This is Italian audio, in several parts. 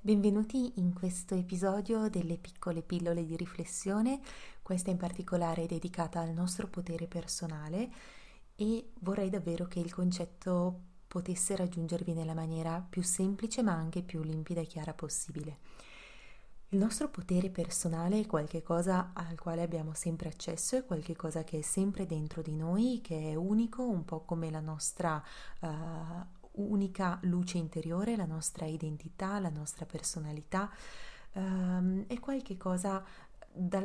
Benvenuti in questo episodio delle piccole pillole di riflessione, questa in particolare è dedicata al nostro potere personale e vorrei davvero che il concetto potesse raggiungervi nella maniera più semplice ma anche più limpida e chiara possibile. Il nostro potere personale è qualcosa al quale abbiamo sempre accesso, è qualcosa che è sempre dentro di noi, che è unico, un po' come la nostra uh, unica luce interiore, la nostra identità, la nostra personalità, um, è qualche cosa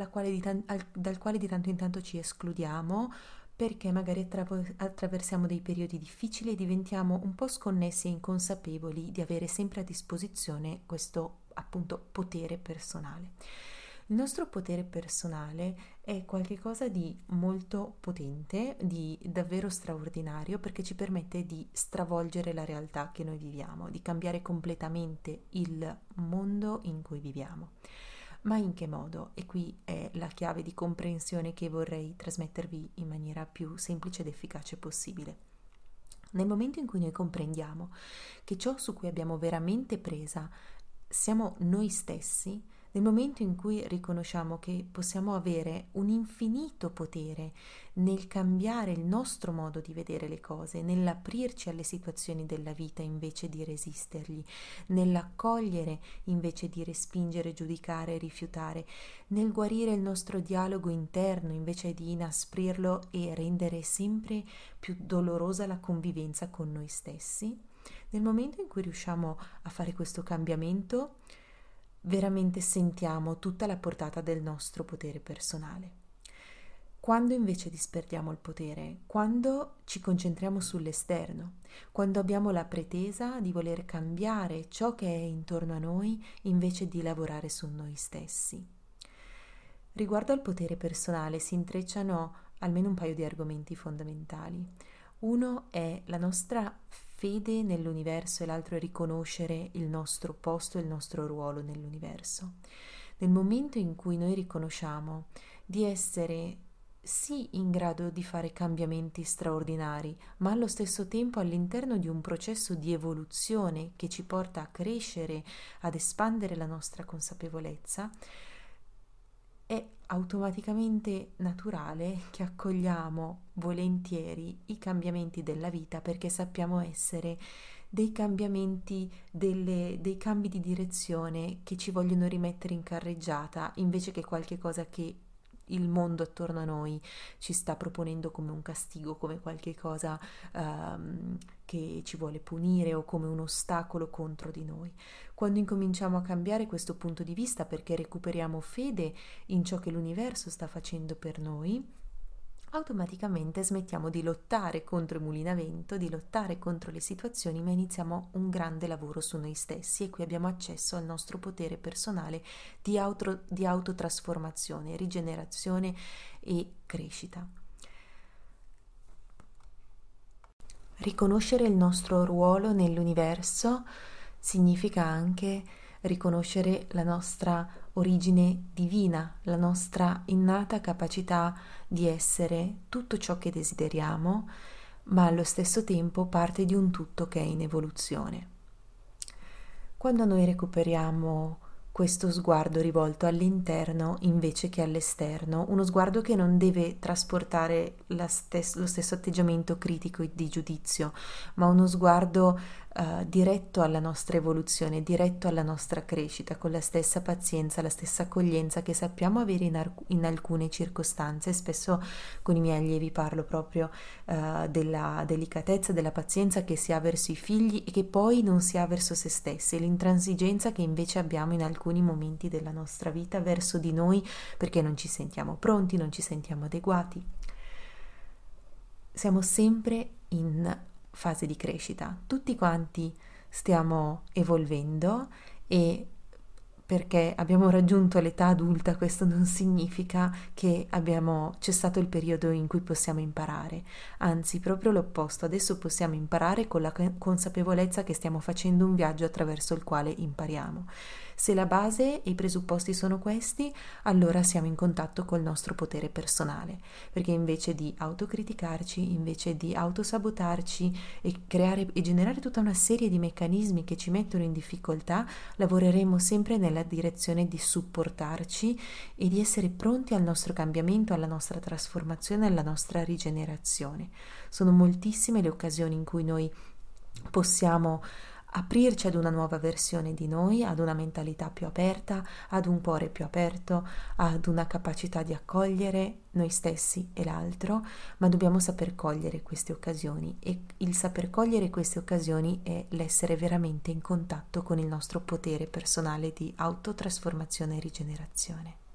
quale tan- al- dal quale di tanto in tanto ci escludiamo perché magari attra- attraversiamo dei periodi difficili e diventiamo un po' sconnessi e inconsapevoli di avere sempre a disposizione questo appunto potere personale. Il nostro potere personale è qualcosa di molto potente, di davvero straordinario perché ci permette di stravolgere la realtà che noi viviamo, di cambiare completamente il mondo in cui viviamo. Ma in che modo? E qui è la chiave di comprensione che vorrei trasmettervi in maniera più semplice ed efficace possibile. Nel momento in cui noi comprendiamo che ciò su cui abbiamo veramente presa siamo noi stessi, nel momento in cui riconosciamo che possiamo avere un infinito potere nel cambiare il nostro modo di vedere le cose, nell'aprirci alle situazioni della vita invece di resistergli, nell'accogliere invece di respingere, giudicare rifiutare, nel guarire il nostro dialogo interno invece di inasprirlo e rendere sempre più dolorosa la convivenza con noi stessi, nel momento in cui riusciamo a fare questo cambiamento, veramente sentiamo tutta la portata del nostro potere personale. Quando invece disperdiamo il potere, quando ci concentriamo sull'esterno, quando abbiamo la pretesa di voler cambiare ciò che è intorno a noi invece di lavorare su noi stessi. Riguardo al potere personale si intrecciano almeno un paio di argomenti fondamentali. Uno è la nostra fede nell'universo e l'altro è riconoscere il nostro posto e il nostro ruolo nell'universo. Nel momento in cui noi riconosciamo di essere sì in grado di fare cambiamenti straordinari, ma allo stesso tempo all'interno di un processo di evoluzione che ci porta a crescere, ad espandere la nostra consapevolezza, è automaticamente naturale che accogliamo volentieri i cambiamenti della vita perché sappiamo essere dei cambiamenti, delle, dei cambi di direzione che ci vogliono rimettere in carreggiata invece che qualche cosa che il mondo attorno a noi ci sta proponendo come un castigo, come qualche cosa um, che ci vuole punire o come un ostacolo contro di noi. Quando incominciamo a cambiare questo punto di vista perché recuperiamo fede in ciò che l'universo sta facendo per noi, automaticamente smettiamo di lottare contro i mulini di lottare contro le situazioni, ma iniziamo un grande lavoro su noi stessi e qui abbiamo accesso al nostro potere personale di, auto, di autotrasformazione, rigenerazione e crescita. Riconoscere il nostro ruolo nell'universo significa anche riconoscere la nostra origine divina, la nostra innata capacità di essere tutto ciò che desideriamo, ma allo stesso tempo parte di un tutto che è in evoluzione. Quando noi recuperiamo questo sguardo rivolto all'interno invece che all'esterno, uno sguardo che non deve trasportare stes- lo stesso atteggiamento critico e di giudizio, ma uno sguardo uh, diretto alla nostra evoluzione, diretto alla nostra crescita, con la stessa pazienza, la stessa accoglienza che sappiamo avere in, ar- in alcune circostanze. Spesso con i miei allievi parlo proprio uh, della delicatezza, della pazienza che si ha verso i figli e che poi non si ha verso se stessi, l'intransigenza che invece abbiamo in alcuni momenti della nostra vita verso di noi perché non ci sentiamo pronti, non ci sentiamo adeguati. Siamo sempre in fase di crescita. Tutti quanti stiamo evolvendo e perché abbiamo raggiunto l'età adulta, questo non significa che abbiamo cessato il periodo in cui possiamo imparare, anzi proprio l'opposto, adesso possiamo imparare con la consapevolezza che stiamo facendo un viaggio attraverso il quale impariamo. Se la base e i presupposti sono questi, allora siamo in contatto col nostro potere personale, perché invece di autocriticarci, invece di autosabotarci e creare e generare tutta una serie di meccanismi che ci mettono in difficoltà, lavoreremo sempre nella direzione di supportarci e di essere pronti al nostro cambiamento, alla nostra trasformazione, alla nostra rigenerazione. Sono moltissime le occasioni in cui noi possiamo aprirci ad una nuova versione di noi, ad una mentalità più aperta, ad un cuore più aperto, ad una capacità di accogliere noi stessi e l'altro, ma dobbiamo saper cogliere queste occasioni e il saper cogliere queste occasioni è l'essere veramente in contatto con il nostro potere personale di autotrasformazione e rigenerazione.